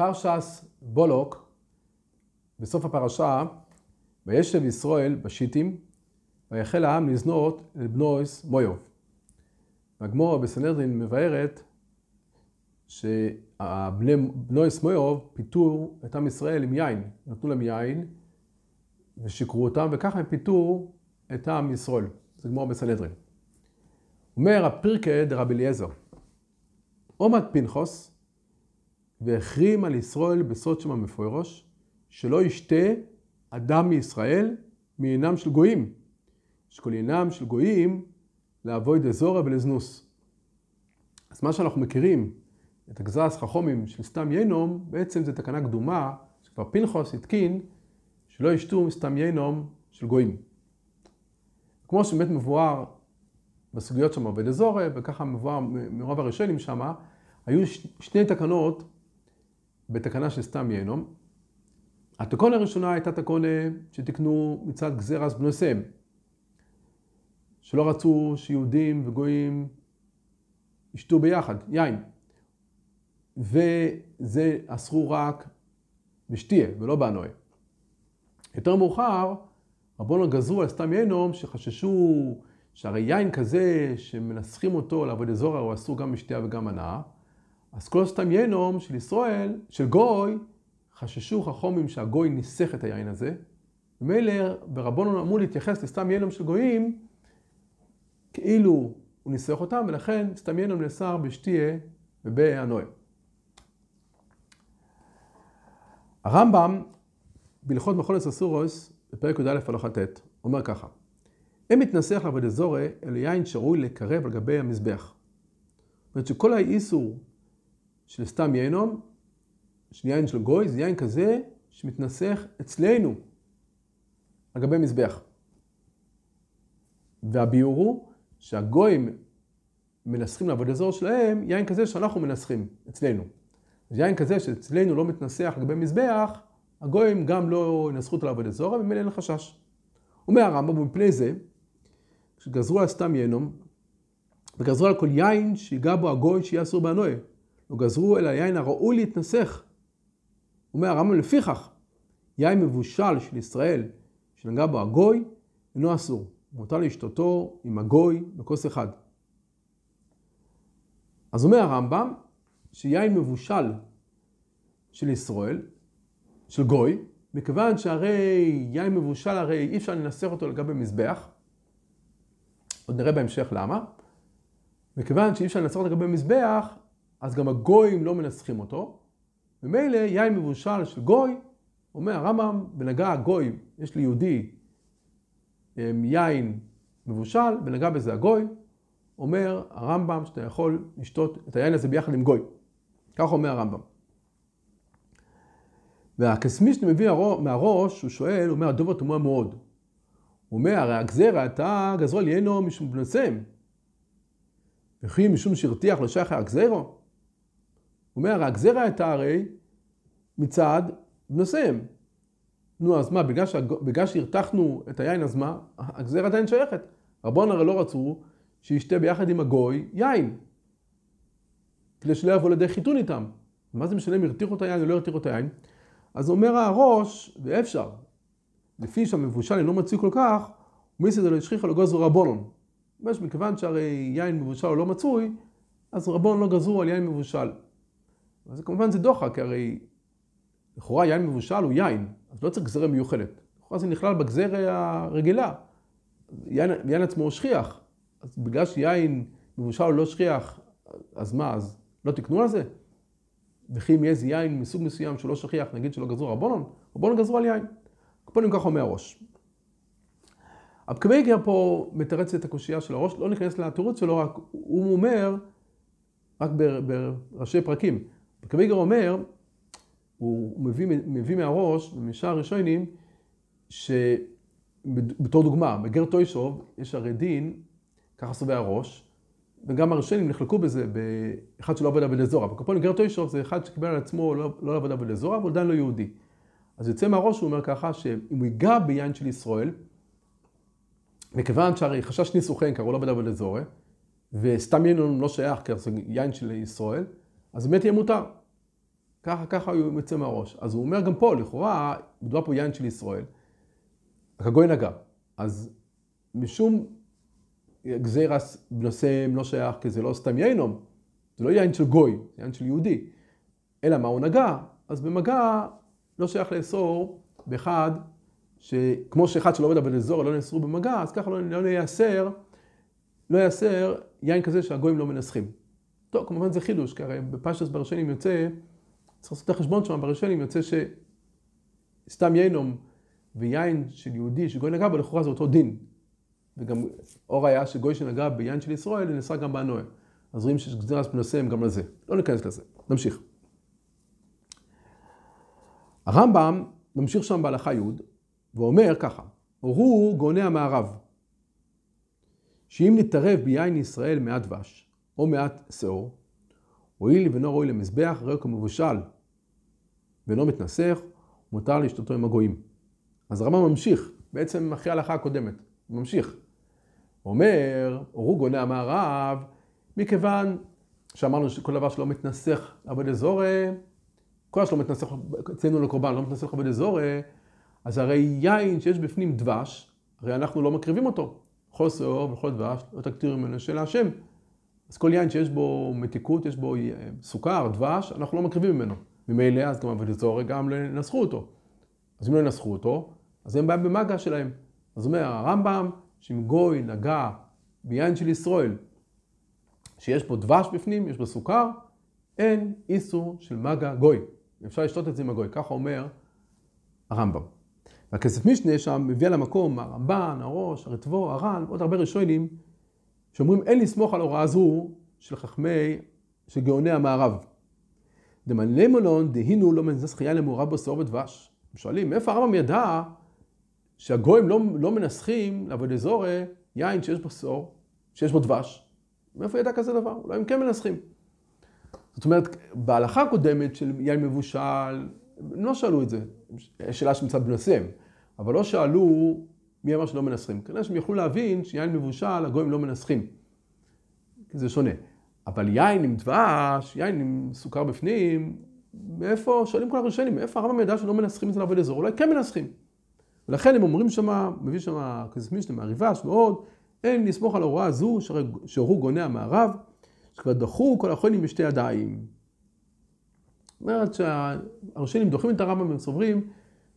פרשס בולוק, בסוף הפרשה, וישב ישראל בשיטים, ויחל העם לזנות לבנויס מויוב. והגמורה בסנהדרין מבארת שבנויס מויוב פיתו את עם ישראל עם יין, נתנו להם יין ושיקרו אותם, וככה הם פיתו את עם ישראל. זה גמור בסנהדרין. אומר הפרקה דרבי אליעזר, עומד פנחוס והחרים על ישראל בסוד שם המפוירוש, שלא ישתה אדם מישראל מעינם של גויים, שכל עינם של גויים לאבוי דזורה ולזנוס. אז מה שאנחנו מכירים, את הגזס חכומים של סתם ינום, בעצם זו תקנה קדומה, שכבר פנחוס התקין, שלא ישתו מסתם ינום של גויים. כמו שבאמת מבואר בסוגיות שם עובד אזורי, וככה מבואר מרוב הראשונים שם, היו שני תקנות בתקנה של סתם ינום. התקונה הראשונה הייתה תקונה שתקנו מצד גזירס בנוסיהם, שלא רצו שיהודים וגויים ישתו ביחד, יין. וזה אסרו רק בשתיה ולא באנוה. יותר מאוחר, רבונו גזרו על סתם ינום שחששו שהרי יין כזה שמנסחים אותו לעבוד אזור הוא אסור גם בשתייה וגם הנאה. אז כל סתם ינום של ישראל, של גוי, חששו חכומים שהגוי ניסח את היין הזה. ומילא ברבונו אמור להתייחס לסתם ינום של גויים כאילו הוא ניסח אותם, ולכן סתם ינום נאסר בשתיה ובהנועה. הרמב"ם בהלכות מחולת אסורוס, בפרק י"א הלכה ט', אומר ככה: אין מתנסח לעבוד אזורי, אלא יין שראוי לקרב על גבי המזבח. זאת אומרת שכל האיסור של סתם ינום, של יין של גוי, זה יין כזה שמתנסח אצלנו על גבי מזבח. והביאור הוא שהגויים מנסחים לעבוד אזור שלהם, יין כזה שאנחנו מנסחים אצלנו. אז יין כזה שאצלנו לא מתנסח על גבי מזבח, הגויים גם לא ינסחו אותו לעבוד אזור, וממילא אין חשש. אומר הרמב"ם, ומפני זה, כשגזרו על סתם ינום, וגזרו על כל יין שיגע בו הגוי שיהיה אסור באנוה. לא גזרו אל היין הראוי להתנסח. אומר הרמב"ם, לפיכך, יין מבושל של ישראל, שנגע בו הגוי, אינו אסור. מותר לשתותו עם הגוי בכוס אחד. אז אומר הרמב"ם, שיין מבושל של ישראל, של גוי, מכיוון שהרי יין מבושל הרי אי אפשר לנסח אותו לגבי מזבח, עוד נראה בהמשך למה. מכיוון שאי אפשר לנסח אותו לגבי מזבח, אז גם הגויים לא מנסחים אותו. ממילא יין מבושל של גוי, אומר הרמב"ם, בנגע הגוי, יש לי יהודי אמ, יין מבושל, ונגע בזה הגוי, אומר הרמב"ם שאתה יכול לשתות את היין הזה ביחד עם גוי. כך אומר הרמב"ם. והקסמיסט מביא מהראש, הוא שואל, הוא אומר, הדובר תמוה מאוד. הוא אומר, הרי הגזירה אתה גזרו ינו משום בנוסם. וכי משום שהרתיח לשחר הגזירו? הוא אומר, הגזירה הייתה הרי מצד בנוסם. נו, אז מה, בגלל, שהג... בגלל שהרתחנו את היין, אז מה? הגזירה עדיין שייכת. רבון הרי לא רצו שישתה ביחד עם הגוי יין. כדי שלא יבוא לידי חיתון איתם. מה זה משנה אם הרתיחו את היין או לא הרתיחו את היין? אז אומר הראש, ואפשר, לפי שהמבושל אינו מצוי כל כך, ומיסא דלא השכיחה לא גזרו רבונון. ממש מכיוון שהרי יין מבושל הוא לא מצוי, אז רבון לא גזרו על יין מבושל. אז כמובן זה דוחה, כי הרי לכאורה יין מבושל הוא יין, אז לא צריך גזרה מיוחדת. לכאורה זה נכלל בגזרה הרגילה. יין, יין עצמו הוא שכיח, אז בגלל שיין מבושל הוא לא שכיח, אז מה, אז לא תקנו על זה? וכי אם יהיה איזה יין מסוג מסוים שהוא לא שכיח, נגיד שלא גזרו רבונון, רבונון גזרו על יין. קפונים ככה אומר הראש. אבקמייגר פה מתרץ את הקושייה של הראש, לא ניכנס לתירוץ שלו, רק הוא אומר, רק בראשי פרקים. אבקמייגר אומר, הוא מביא, מביא מהראש, במשאר הראשונים, שבתור דוגמה, בגר טוישוב יש הרי דין, ככה סובי הראש, וגם הראשונים נחלקו בזה, באחד שלא עבד עבד אזורה. בקופונים גר טוישוב זה אחד שקיבל על עצמו לא, לא לעבוד עבד אזורה, אבל עדיין לא יהודי. אז יוצא מהראש, הוא אומר ככה, שאם הוא ייגע ביין של ישראל, מכיוון שהרי חשש ניסוכן, קראו לו עבד עבד אזורה, וסתם יין לא שייך, כי זה יין של ישראל, אז באמת יהיה מותר. ככה, ככה הוא יוצא מהראש. אז הוא אומר גם פה, לכאורה, מדובר פה יין של ישראל, הגוי נגע. אז משום גזירס בנושא לא שייך, כי זה לא סתם יינום, זה לא יין של גוי, זה יין של יהודי. אלא מה הוא נגע? אז במגע לא שייך לאסור באחד, שכמו שאחד שלא עובד אבל אזור לא נאסרו במגע, אז ככה לא, לא ייאסר, לא ייאסר יין כזה שהגויים לא מנסחים. טוב, כמובן זה חידוש, כי הרי בפשטוס ברשנים יוצא, צריך לעשות את החשבון שם, ברשנים יוצא שסתם ינום ויין של יהודי שגוי נגע בו, לכאורה זה אותו דין. וגם אור היה שגוי שנגע ביין של ישראל, נאסר גם באנוה. אז רואים שיש גזירה בנושא גם לזה. לא ניכנס לזה, נמשיך. הרמב"ם ממשיך שם בהלכה י' ואומר ככה, הוא גאוני המערב, שאם נתערב ביין ישראל מעט דבש, או מעט שאור, הואיל ואינו ראוי למזבח, ראוי כמבושל, ואינו מתנסח, מותר להשתתו עם הגויים. אז הרמב"ם ממשיך, בעצם אחרי ההלכה הקודמת, הוא ממשיך. הוא אומר, אורו גוני המערב, מכיוון שאמרנו שכל דבר שלא מתנסח לעבוד אזורי, כל שלא מתנסח אצלנו לקורבן, לא מתנסח לעבוד אזורי, אז הרי יין שיש בפנים דבש, הרי אנחנו לא מקריבים אותו. כל שאור וכל דבש, לא תקטיר ממנו של השם. אז כל יין שיש בו מתיקות, יש בו סוכר, דבש, אנחנו לא מקריבים ממנו. ממילא אז עבוד אזורי גם ינסחו אותו. אז אם לא ינסחו אותו, אז אין בעיה במגע שלהם. אז אומר הרמב"ם, שאם גוי נגע ביין של ישראל, שיש בו דבש בפנים, יש בו סוכר, אין איסור של מגע גוי. אפשר לשתות את זה עם הגוי, ככה אומר הרמב"ם. והכסף משנה שם מביא על המקום הרמב"ן, הראש, הרטבו, הר"ן, עוד הרבה ראשונים, שאומרים אין לסמוך על הוראה זו של חכמי, של גאוני המערב. דמנלי מלון דהינו לא מנסס חייה למעורב בשעור ודבש. הם שואלים, מאיפה הרמב"ם ידע שהגויים לא, לא מנסחים לעבוד אזורי יין שיש בו שעור, שיש בו דבש? מאיפה ידע כזה דבר? אולי הם כן מנסחים. זאת אומרת, בהלכה הקודמת של יין מבושל, הם לא שאלו את זה, שאלה שנמצא בנושאים, אבל לא שאלו מי אמר שלא מנסחים. כנראה שהם יכלו להבין שיין מבושל, הגויים לא מנסחים. כי זה שונה. אבל יין עם דבש, יין עם סוכר בפנים, מאיפה, שואלים כל הראשונים, מאיפה הרמב"ם ידע שלא מנסחים את זה לעבוד אזור? אולי כן מנסחים. ולכן הם אומרים שמה, מביא שמה משנה מהריבש ועוד, אין לסמוך על ההוראה הזו שהורו גוני המערב, שכבר דחו כל החונים בשתי ידיים. זאת אומרת שהראשונים דוחים את הרמב"ם וסוברים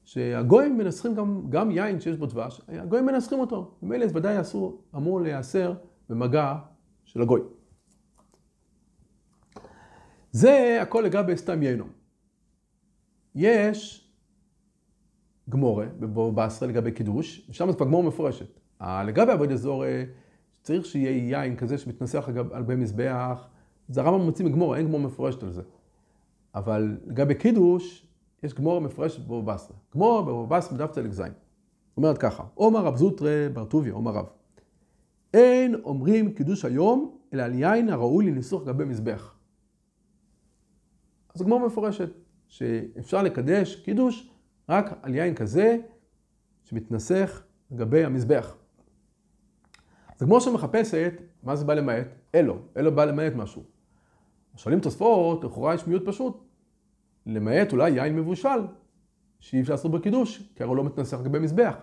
שהגויים מנסחים גם, גם יין שיש בו דבש, הגויים מנסחים אותו. ממילא זה ודאי אסור, אמור להיאסר במגע של הגוי. זה הכל לגבי סתם יינו. יש גמורה בעשרה לגבי קידוש, ושם זה כבר גמורה מפורשת. לגבי עבוד אזור צריך שיהיה יין כזה שמתנסח על גבי מזבח, זה הרמב"ם מוציא מגמורה, אין גמורה מפורשת על זה. אבל לגבי קידוש, יש גמורה מפורשת בבבא בסרה. גמורה בבבא בסרה בדף צלק זין. אומרת ככה, עומר רב זוטרא בר טוביה, עומר רב. אין אומרים קידוש היום, אלא על יין הראוי לניסוח לגבי מזבח. אז גמורה מפורשת, שאפשר לקדש קידוש רק על יין כזה שמתנסח לגבי המזבח. זה כמו שמחפשת, מה זה בא למעט? אלו, אלו בא למעט משהו. שואלים תוספות, לכאורה יש מיעוט פשוט. למעט אולי יין מבושל, שאי אפשר לעשות בקידוש, כי הרי הוא לא מתנסח לגבי מזבח.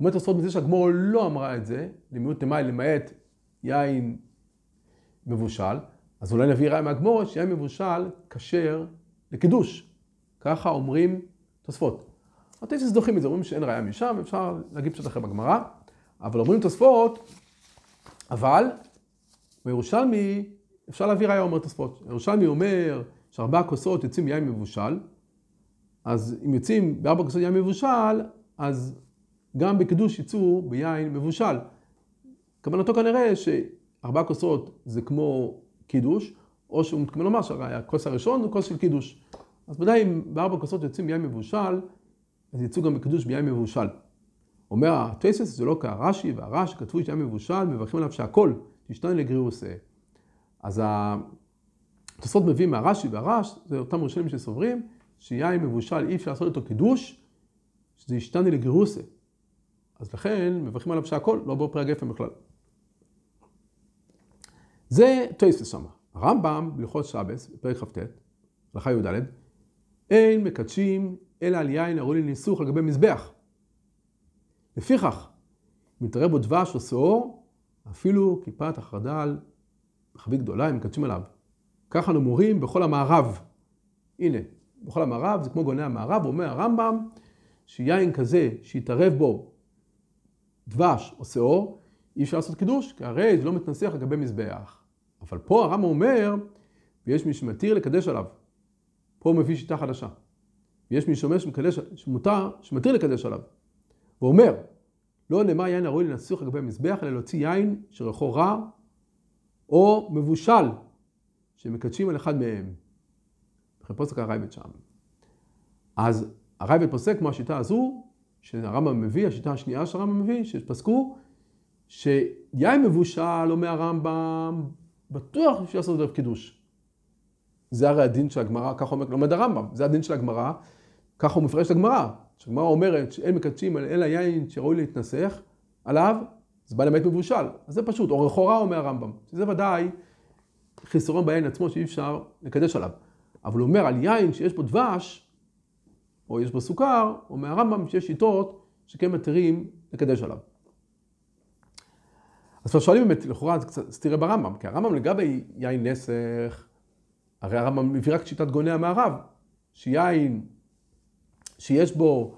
אומר תוספות מזה שהגמור לא אמרה את זה, למיעוט תמאי למעט יין מבושל, אז אולי נביא ראיה מהגמור שיין מבושל כשר לקידוש. ככה אומרים תוספות. הטייסס דוחים את זה, אומרים שאין ראיה משם, אפשר להגיד פשוט אחרי בגמרא, אבל אומרים תוספות, אבל בירושלמי אפשר להביא ראיה אומר תוספות. ירושלמי אומר שארבע כוסות יוצאים מיין מבושל, אז אם יוצאים בארבע כוסות יין מבושל, אז גם בקידוש יצאו ביין מבושל. כוונתו כנראה שארבע כוסות זה כמו קידוש, או שהוא מתכוון לומר שהכוס הראשון הוא כוס של קידוש. אז ודאי אם בארבע כוסות יוצאים מיין מבושל, אז יצאו גם בקידוש ביין מבושל. אומר הטייסס, זה לא כרש"י והרש, כתבו שיין מבושל, מברכים עליו שהכל תשתנה לגרירוס. אז התוספות מביאים מהרש"י והרש, זה אותם ראשונים שסוברים, שיין מבושל אי אפשר לעשות איתו קידוש, שזה ישתנה לגרירוסה. אז לכן מברכים עליו שהכל, לא בפרק גפן בכלל. זה טייסס שם. הרמב"ם, בהלכות שבס, בפרק כ"ט, הלכה י"ד, אין מקדשים אלא על יין הראוי לניסוך על גבי מזבח. לפיכך, אם יתערב בו דבש או שאור, אפילו כיפת החרדל, חבית גדולה, הם מקדשים עליו. ככה אנו מורים בכל המערב. הנה, בכל המערב, זה כמו גוני המערב, אומר הרמב"ם, שיין כזה שיתערב בו דבש או שאור, אי אפשר לעשות קידוש, כי הרי זה לא מתנסח לגבי מזבח. אבל פה הרמב"ם אומר, ויש מי שמתיר לקדש עליו. פה הוא מביא שיטה חדשה. ויש מי שאומר שמקדש, שמותר, שמתיר לקדש עליו. הוא אומר, לא נאמר יין הראוי לנצוח לגבי המזבח, אלא להוציא יין שריחו רע או מבושל, שמקדשים על אחד מהם. וכן פוסק הרייבד שם. אז הרייבד פוסק כמו השיטה הזו, שהרמב"ם מביא, השיטה השנייה שהרמב"ם מביא, שפסקו, שיין מבושל, אומר הרמב"ם, בטוח אפשר לעשות דרך קידוש. זה הרי הדין של הגמרא, ככה אומר, לומד הרמב"ם, זה הדין של הגמרא, ככה הוא מפרש את הגמרא. כשהגמרא אומרת שאין מקדשים אלא יין שראוי להתנסח עליו, זה בא למעט מבושל. אז זה פשוט, או לכאורה אומר הרמב"ם, שזה ודאי חיסרון ביין עצמו שאי אפשר לקדש עליו. אבל הוא אומר על יין שיש בו דבש, או יש בו סוכר, אומר הרמב"ם שיש שיטות שכן מתירים לקדש עליו. אז כבר שואלים באמת, לכאורה זה קצת סתירה ברמב"ם, כי הרמב"ם לגבי יין נסך, הרי הרמב"ם מביא רק שיטת גוני המערב, שיין שיש בו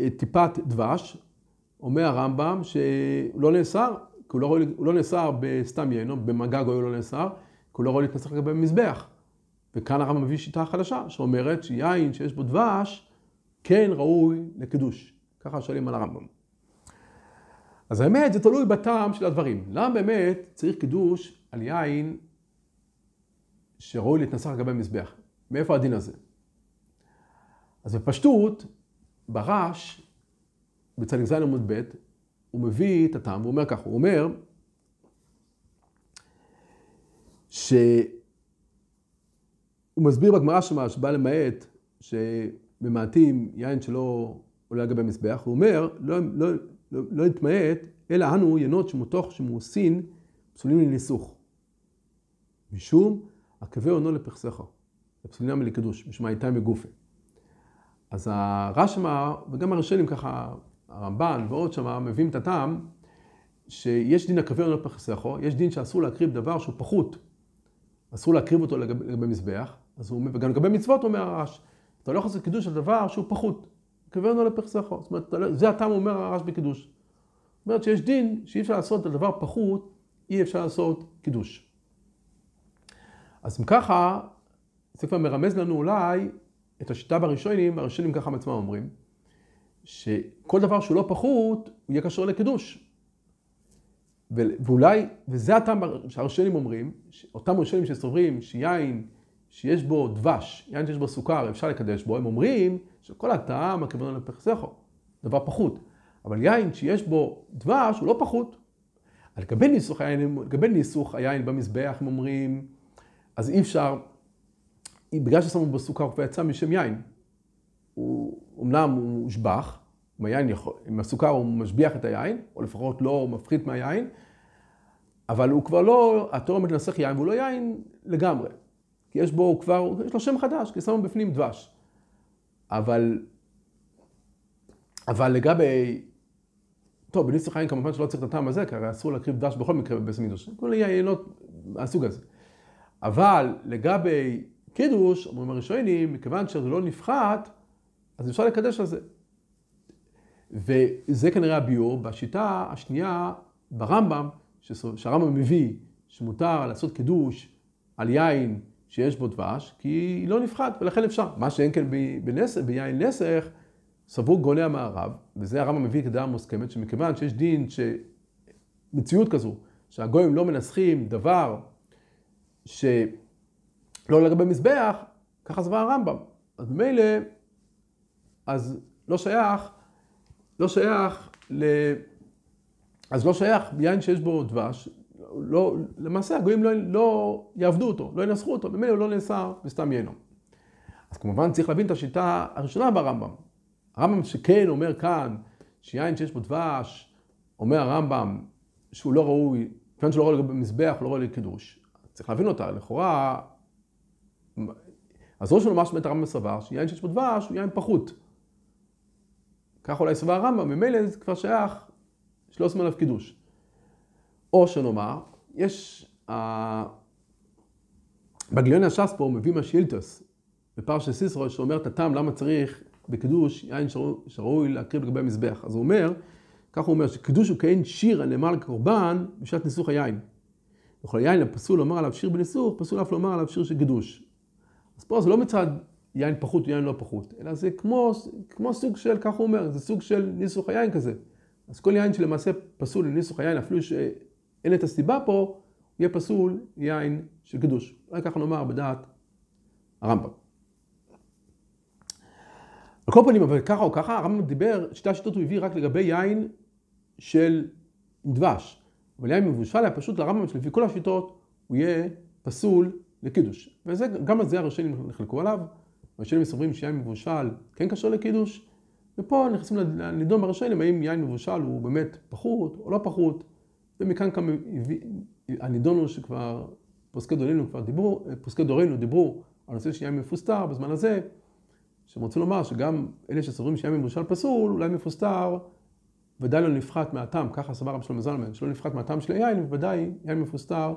אה, טיפת דבש, אומר הרמב"ם שהוא לא נאסר, כי הוא לא, הוא לא נאסר בסתם יינו, במגע גוי הוא לא נאסר, כי הוא לא רואה להתנסח לגבי מזבח. וכאן הרמב"ם מביא שיטה חדשה, שאומרת שיין שיש בו דבש, כן ראוי לקידוש. ככה שואלים על הרמב"ם. אז האמת, זה תלוי בטעם של הדברים. למה באמת צריך קידוש על יין שראוי להתנסח לגבי מזבח? מאיפה הדין הזה? אז בפשטות, ברש, בצדיק ז' עמוד ב', הוא מביא את הטעם, הוא אומר ככה, הוא אומר שהוא מסביר בגמרא שמה, שבא למעט, שממעטים יין שלא עולה על גבי מזבח, הוא אומר, לא, לא, לא, לא יתמעט, אלא אנו ינות שמותוך שמואסין פסולים לניסוך. משום עקבי עונו לפרסך, לפסולים מלקדוש, משמע איתה מגופה. אז הרשמה, וגם הראשונים ככה, הרמב"ן ועוד שמה, מביאים את הטעם, שיש דין עקבי עונו לפרסך, יש דין שאסור להקריב דבר שהוא פחות, אסור להקריב אותו לגבי, לגבי מזבח, אז הוא אומר, וגם לגבי מצוות אומר הרש, אתה לא יכול לעשות קידוש על דבר שהוא פחות. קברנו לפרסךו. זאת אומרת, לא- זה הטעם אומר הרש בקידוש. זאת אומרת שיש דין שאי אפשר לעשות על דבר פחות, אי אפשר לעשות קידוש. אז אם ככה, זה כבר מרמז לנו אולי את השיטה בראשונים, הראשונים ככה בעצמם אומרים, שכל דבר שהוא לא פחות, הוא יהיה קשור לקידוש. ואולי, וזה הטעם שהראשונים אומרים, אותם ראשונים שסוברים שיין שיש בו דבש, יין שיש בו סוכר, אפשר לקדש בו, הם אומרים שכל הטעם הכוונה לפרסכו, דבר פחות. אבל יין שיש בו דבש הוא לא פחות. לגבי ניסוך היין, לגבי ניסוך היין במזבח הם אומרים, אז אי אפשר, בגלל ששמו בו סוכר ויצא משם יין. הוא, אמנם הוא מושבח, עם, היין יכול, עם הסוכר הוא משביח את היין, או לפחות לא מפחית מהיין, אבל הוא כבר לא, התורה מתנסח יין והוא לא יין לגמרי. כי יש בו כבר, יש לו שם חדש, כי שמו בפנים דבש. אבל, אבל לגבי, טוב, בניסוח חיים כמובן שלא צריך את הטעם הזה, כי הרי אסור להקריב דבש בכל מקרה בבית המקדוש. כל מיני יינות מהסוג הזה. אבל לגבי קידוש, אומרים הראשונים, מכיוון שזה לא נפחת, אז אפשר לקדש על זה. וזה כנראה הביור בשיטה השנייה ברמב"ם, שהרמב"ם מביא שמותר לעשות קידוש על יין שיש בו דבש, כי היא לא נפחת, ולכן אפשר. מה שאין כן בנס, ביין נסך, סבור גוני המערב, וזה הרמב"ם מביא כדעה מוסכמת, שמכיוון שיש דין, מציאות כזו, שהגויים לא מנסחים דבר שלא לגבי מזבח, ככה סבר הרמב"ם. אז ממילא, אז לא שייך, לא שייך ל... אז לא שייך יין שיש בו דבש, לא, למעשה הגויים לא, לא יעבדו אותו, לא ינסחו אותו, ממילא הוא לא נאסר וסתם יינו. אז כמובן צריך להבין את השיטה הראשונה ברמב"ם. הרמב"ם שכן אומר כאן, שיין שיש בו דבש, אומר הרמב"ם שהוא לא ראוי, כיוון שהוא לא ראוי במזבח, הוא לא ראוי לקידוש. צריך להבין אותה, לכאורה, אז ראש לומר שבאמת הרמב"ם סבר שיין שיש בו דבש הוא יין פחות. כך אולי סבר הרמב"ם, ממילא זה כבר שייך שלא עושים עליו קידוש. או שנאמר, יש, uh, בגיליון הש"ס פה הוא מביא מהשאילתוס, בפרשת סיסרו, שאומר את הטעם למה צריך בקידוש יין שראוי להקריב לגבי המזבח. אז הוא אומר, כך הוא אומר, שקידוש הוא כעין שיר הנאמר לקורבן בשעת ניסוך היין. וכל היין הפסול לומר עליו שיר בניסוך, פסול אף לומר עליו שיר של קידוש. אז פה זה לא מצד יין פחות או יין לא פחות, אלא זה כמו, כמו סוג של, כך הוא אומר, זה סוג של ניסוך היין כזה. אז כל יין שלמעשה פסול לניסוך היין, אפילו שאין את הסיבה פה, יהיה פסול יין של קידוש. אולי ככה נאמר בדעת הרמב"ם. על כל פנים, אבל ככה או ככה, הרמב"ם דיבר, שתי השיטות הוא הביא רק לגבי יין של דבש. אבל יין מבושל היה פשוט לרמב"ם שלפי כל השיטות הוא יהיה פסול לקידוש. וגם על זה הראשונים נחלקו עליו. הראשונים סוברים שיין מבושל כן קשור לקידוש, ופה נכנסים לנידון בראשונים האם יין מבושל הוא באמת פחות או לא פחות, ומכאן כמה הנידון הוא שכבר פוסקי דורנו כבר דיברו, פוסקי דורנו דיברו על נושא שיין מפוסטר בזמן הזה, שהם רוצים לומר שגם אלה שסוברים שיין מבושל פסול, אולי מפוסטר, ודאי לא נפחת מהטעם, ככה סבר רב שלמה זלמן, שלא נפחת מהטעם של היין, ובוודאי יין מפוסטר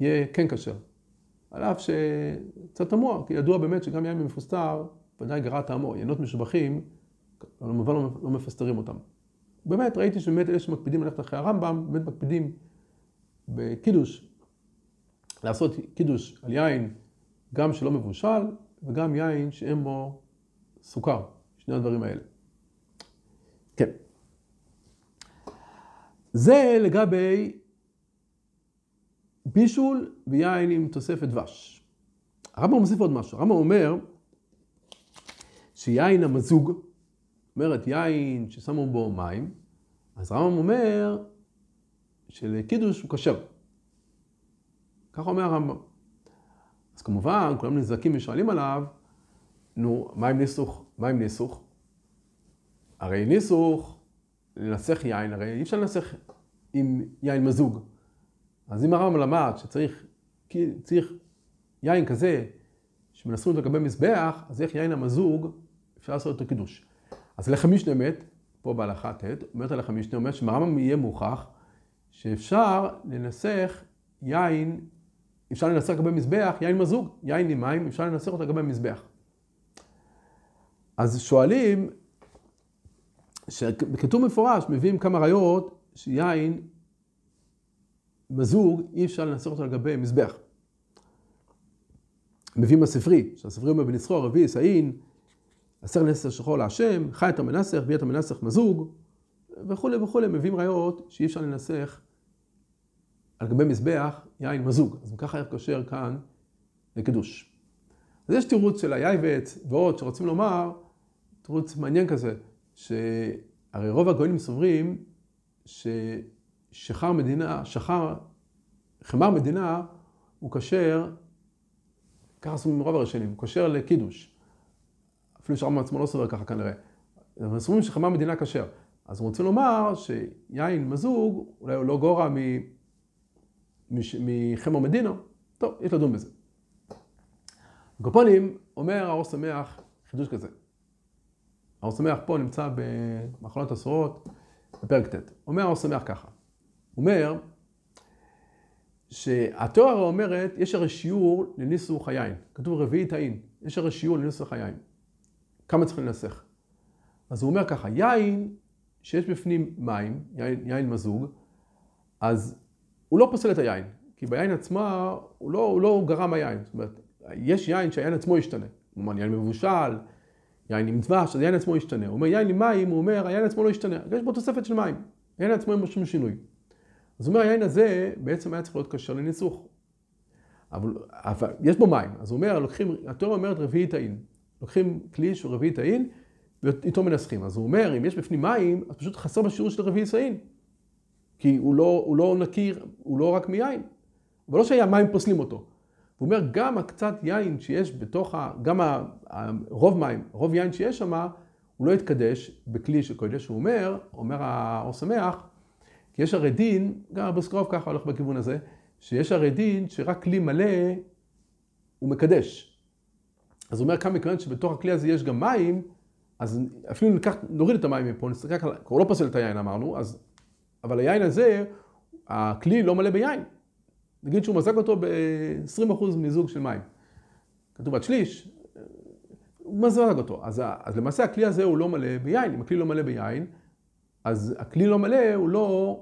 יהיה כן כשר. על אף שקצת תמוה, כי ידוע באמת שגם יין מפוסטר ודאי גרע טעמו, ינות משובחים, במובן לא, לא מפסטרים אותם. באמת, ראיתי שבאמת אלה שמקפידים ללכת אחרי הרמב"ם, באמת מקפידים בקידוש, לעשות קידוש על יין גם שלא מבושל וגם יין שאין בו סוכר, שני הדברים האלה. כן. זה לגבי בישול ויין עם תוספת דבש. הרמב"ם מוסיף עוד משהו, הרמב"ם אומר שיין המזוג, אומרת יין ששמו בו מים, אז הרמב"ם אומר שלקידוש הוא כשר. ככה אומר הרמב"ם. אז כמובן, כולם נזעקים ושואלים עליו, נו, מה עם ניסוך? מה עם ניסוך? הרי ניסוך, לנסח יין, הרי אי אפשר לנסח עם יין מזוג. אז אם הרמב"ם למד שצריך צריך יין כזה, שמנסים אותו לגבי מזבח, אז איך יין המזוג, אפשר לעשות אותו קידוש. אז לך משנה מת, פה בהלכה ט', אומרת הלכה משנה, אומרת שמרמב"ם יהיה מוכח שאפשר לנסח יין, אפשר לנסח לגבי מזבח, יין מזוג, יין עם מים, אפשר לנסח אותו לגבי מזבח. אז שואלים, שכתוב מפורש, מביאים כמה ראיות שיין מזוג, אי אפשר לנסח אותו על גבי מזבח. מביאים בספרי, שהספרי אומר בנסחו הרביעי, סעין, עשר נסר שחור להשם, חי את המנסח, ביא את המנסח מזוג, וכולי וכולי, מביאים ראיות שאי אפשר לנסח על גבי מזבח יין מזוג. אז ככה איך קושר כאן לקידוש. אז יש תירוץ של היייבץ ועוד שרוצים לומר, תירוץ מעניין כזה, שהרי רוב הגויים סוברים ששחר מדינה, שחר, חמר מדינה הוא כשר, ככה סוברים רוב הראשונים, הוא כשר לקידוש. אפילו שהרמב"ם עצמו לא סובר ככה כנראה. אבל סוברים שחמר מדינה כשר. אז רוצים לומר שיין מזוג, אולי הוא לא גורע מחמר מדינה, טוב, יש לדון בזה. גופונים אומר האור שמח חידוש כזה. האור שמח פה נמצא במחלות אסורות, בפרק ט'. אומר האור שמח ככה. אומר שהתיאוריה אומרת, יש הרי שיעור לניסוך היין. כתוב רביעית האין. יש הרי שיעור לניסוך היין. כמה צריך לנסח? אז הוא אומר ככה, יין שיש בפנים מים, יין, יין מזוג, אז הוא לא פוסל את היין, כי ביין עצמה הוא לא, הוא לא גרם היין. זאת אומרת, יש יין שהיין עצמו ישתנה. הוא אומר, יין מבושל, יין עם דבש, אז היין עצמו ישתנה. הוא אומר, יין עם מים, הוא אומר, היין עצמו לא ישתנה. יש בו תוספת של מים. היין עצמו אין בו שום שינוי. אז הוא אומר, היין הזה בעצם היה צריך להיות כשר לניסוך. אבל, אבל יש בו מים. אז הוא אומר, לוקחים, התיאוריה אומרת רביעית האין. לוקחים כלי שהוא רביעית האין, ואיתו מנסחים. אז הוא אומר, אם יש בפנים מים, אז פשוט חסר בשיעור של רביעית האין. כי הוא לא, הוא לא נקי, הוא לא רק מיין. אבל לא שהמים פוסלים אותו. הוא אומר, גם הקצת יין שיש בתוך, ה, גם הרוב מים, רוב יין שיש שם, הוא לא יתקדש בכלי של קודש. הוא אומר, אומר האור שמח, יש הרי דין, גם הבוסקרוב ככה הולך בכיוון הזה, שיש הרי דין שרק כלי מלא הוא מקדש. אז הוא אומר כאן מכיוון שבתוך הכלי הזה יש גם מים, אז אפילו ניקח, נוריד את המים מפה, נסתכל, הוא לא פוסל את היין אמרנו, אז, אבל היין הזה, הכלי לא מלא ביין. נגיד שהוא מזג אותו ב-20% מזוג של מים. כתוב עד שליש, הוא מזג אותו. אז, אז למעשה הכלי הזה הוא לא מלא ביין. אם הכלי לא מלא ביין, אז הכלי לא מלא, הוא לא,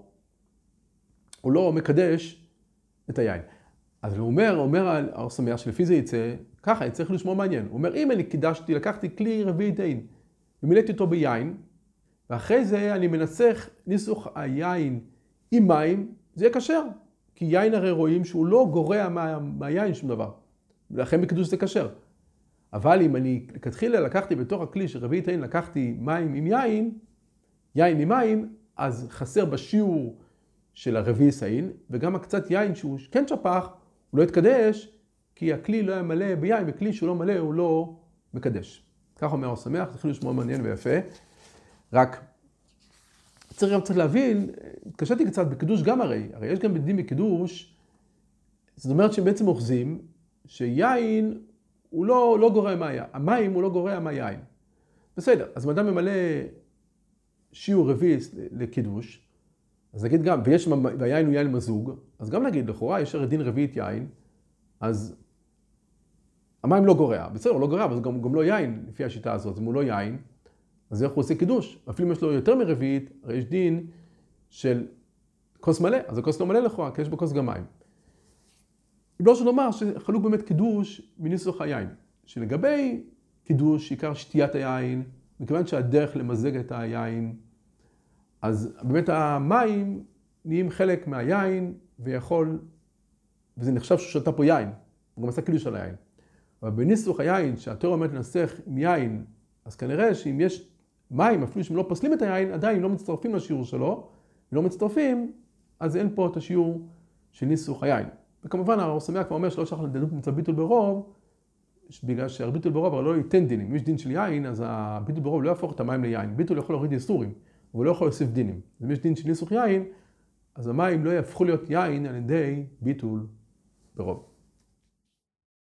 הוא לא מקדש את היין. אז הוא אומר, אומר האור שמח שלפי זה יצא, ככה, יצא חילוש מאוד מעניין. הוא אומר, אם אני קידשתי, לקחתי כלי רביעי דין, ומילאתי אותו ביין, ואחרי זה אני מנסח ניסוך היין עם מים, זה יהיה כשר. כי יין הרי רואים שהוא לא גורע מה, מהיין שום דבר. ולכן בקידוש זה כשר. אבל אם אני לכתחילה לקחתי בתוך הכלי של רביעי תאין, לקחתי מים עם יין, יין עם מים, אז חסר בשיעור של הרביעי סאין, וגם הקצת יין שהוא כן שפך, הוא לא יתקדש, כי הכלי לא היה מלא ביין, וכלי שהוא לא מלא הוא לא מקדש. כך אומר השמח, זה חידוש מאוד מעניין ויפה. רק צריך גם צריך להבין, התקשיתי קצת בקידוש גם הרי, הרי יש גם בדין בקידוש, זאת אומרת שהם בעצם אוחזים שיין הוא לא, לא גורע מהיין, המים הוא לא גורע מהיין. בסדר, אז אם אדם ממלא שיעור רביעי לקידוש, אז נגיד גם, ויש, והיין הוא יין מזוג, אז גם נגיד, לכאורה יש הרי דין רביעית יין, אז המים לא גורע. בסדר, הוא לא גורע, אבל גם, גם לא יין לפי השיטה הזאת. אם הוא לא יין, אז איך הוא עושה קידוש? אפילו אם יש לו יותר מרביעית, הרי יש דין של כוס מלא, אז הכוס לא מלא לכאורה, כי יש בכוס גם מים. אם לא שנאמר שחלוק באמת קידוש מניסוח היין. שלגבי קידוש, עיקר שתיית היין, מכיוון שהדרך למזג את היין, אז באמת המים נהיים חלק מהיין, ויכול, וזה נחשב שהוא שתה פה יין, הוא גם עשה קידוש על היין. אבל בניסוח היין, שהתיאור עומד לנסח עם יין, אז כנראה שאם יש מים, אפילו שהם לא פוסלים את היין, עדיין לא מצטרפים לשיעור שלו, לא מצטרפים, אז אין פה את השיעור של ניסוח היין. וכמובן הרב שמח כבר אומר שלא שייך לדלות מצב ביטול ברוב, בגלל שהביטול ברוב הרי לא ייתן דינים. אם יש דין של יין, אז הביטול ברוב לא יהפוך את המים ליין. ביטול יכול להוריד איסורים, אבל לא יכול להוסיף דינים. אם יש דין של ניסוך יין, אז המים לא יהפכו להיות יין על ידי ביטול ברוב.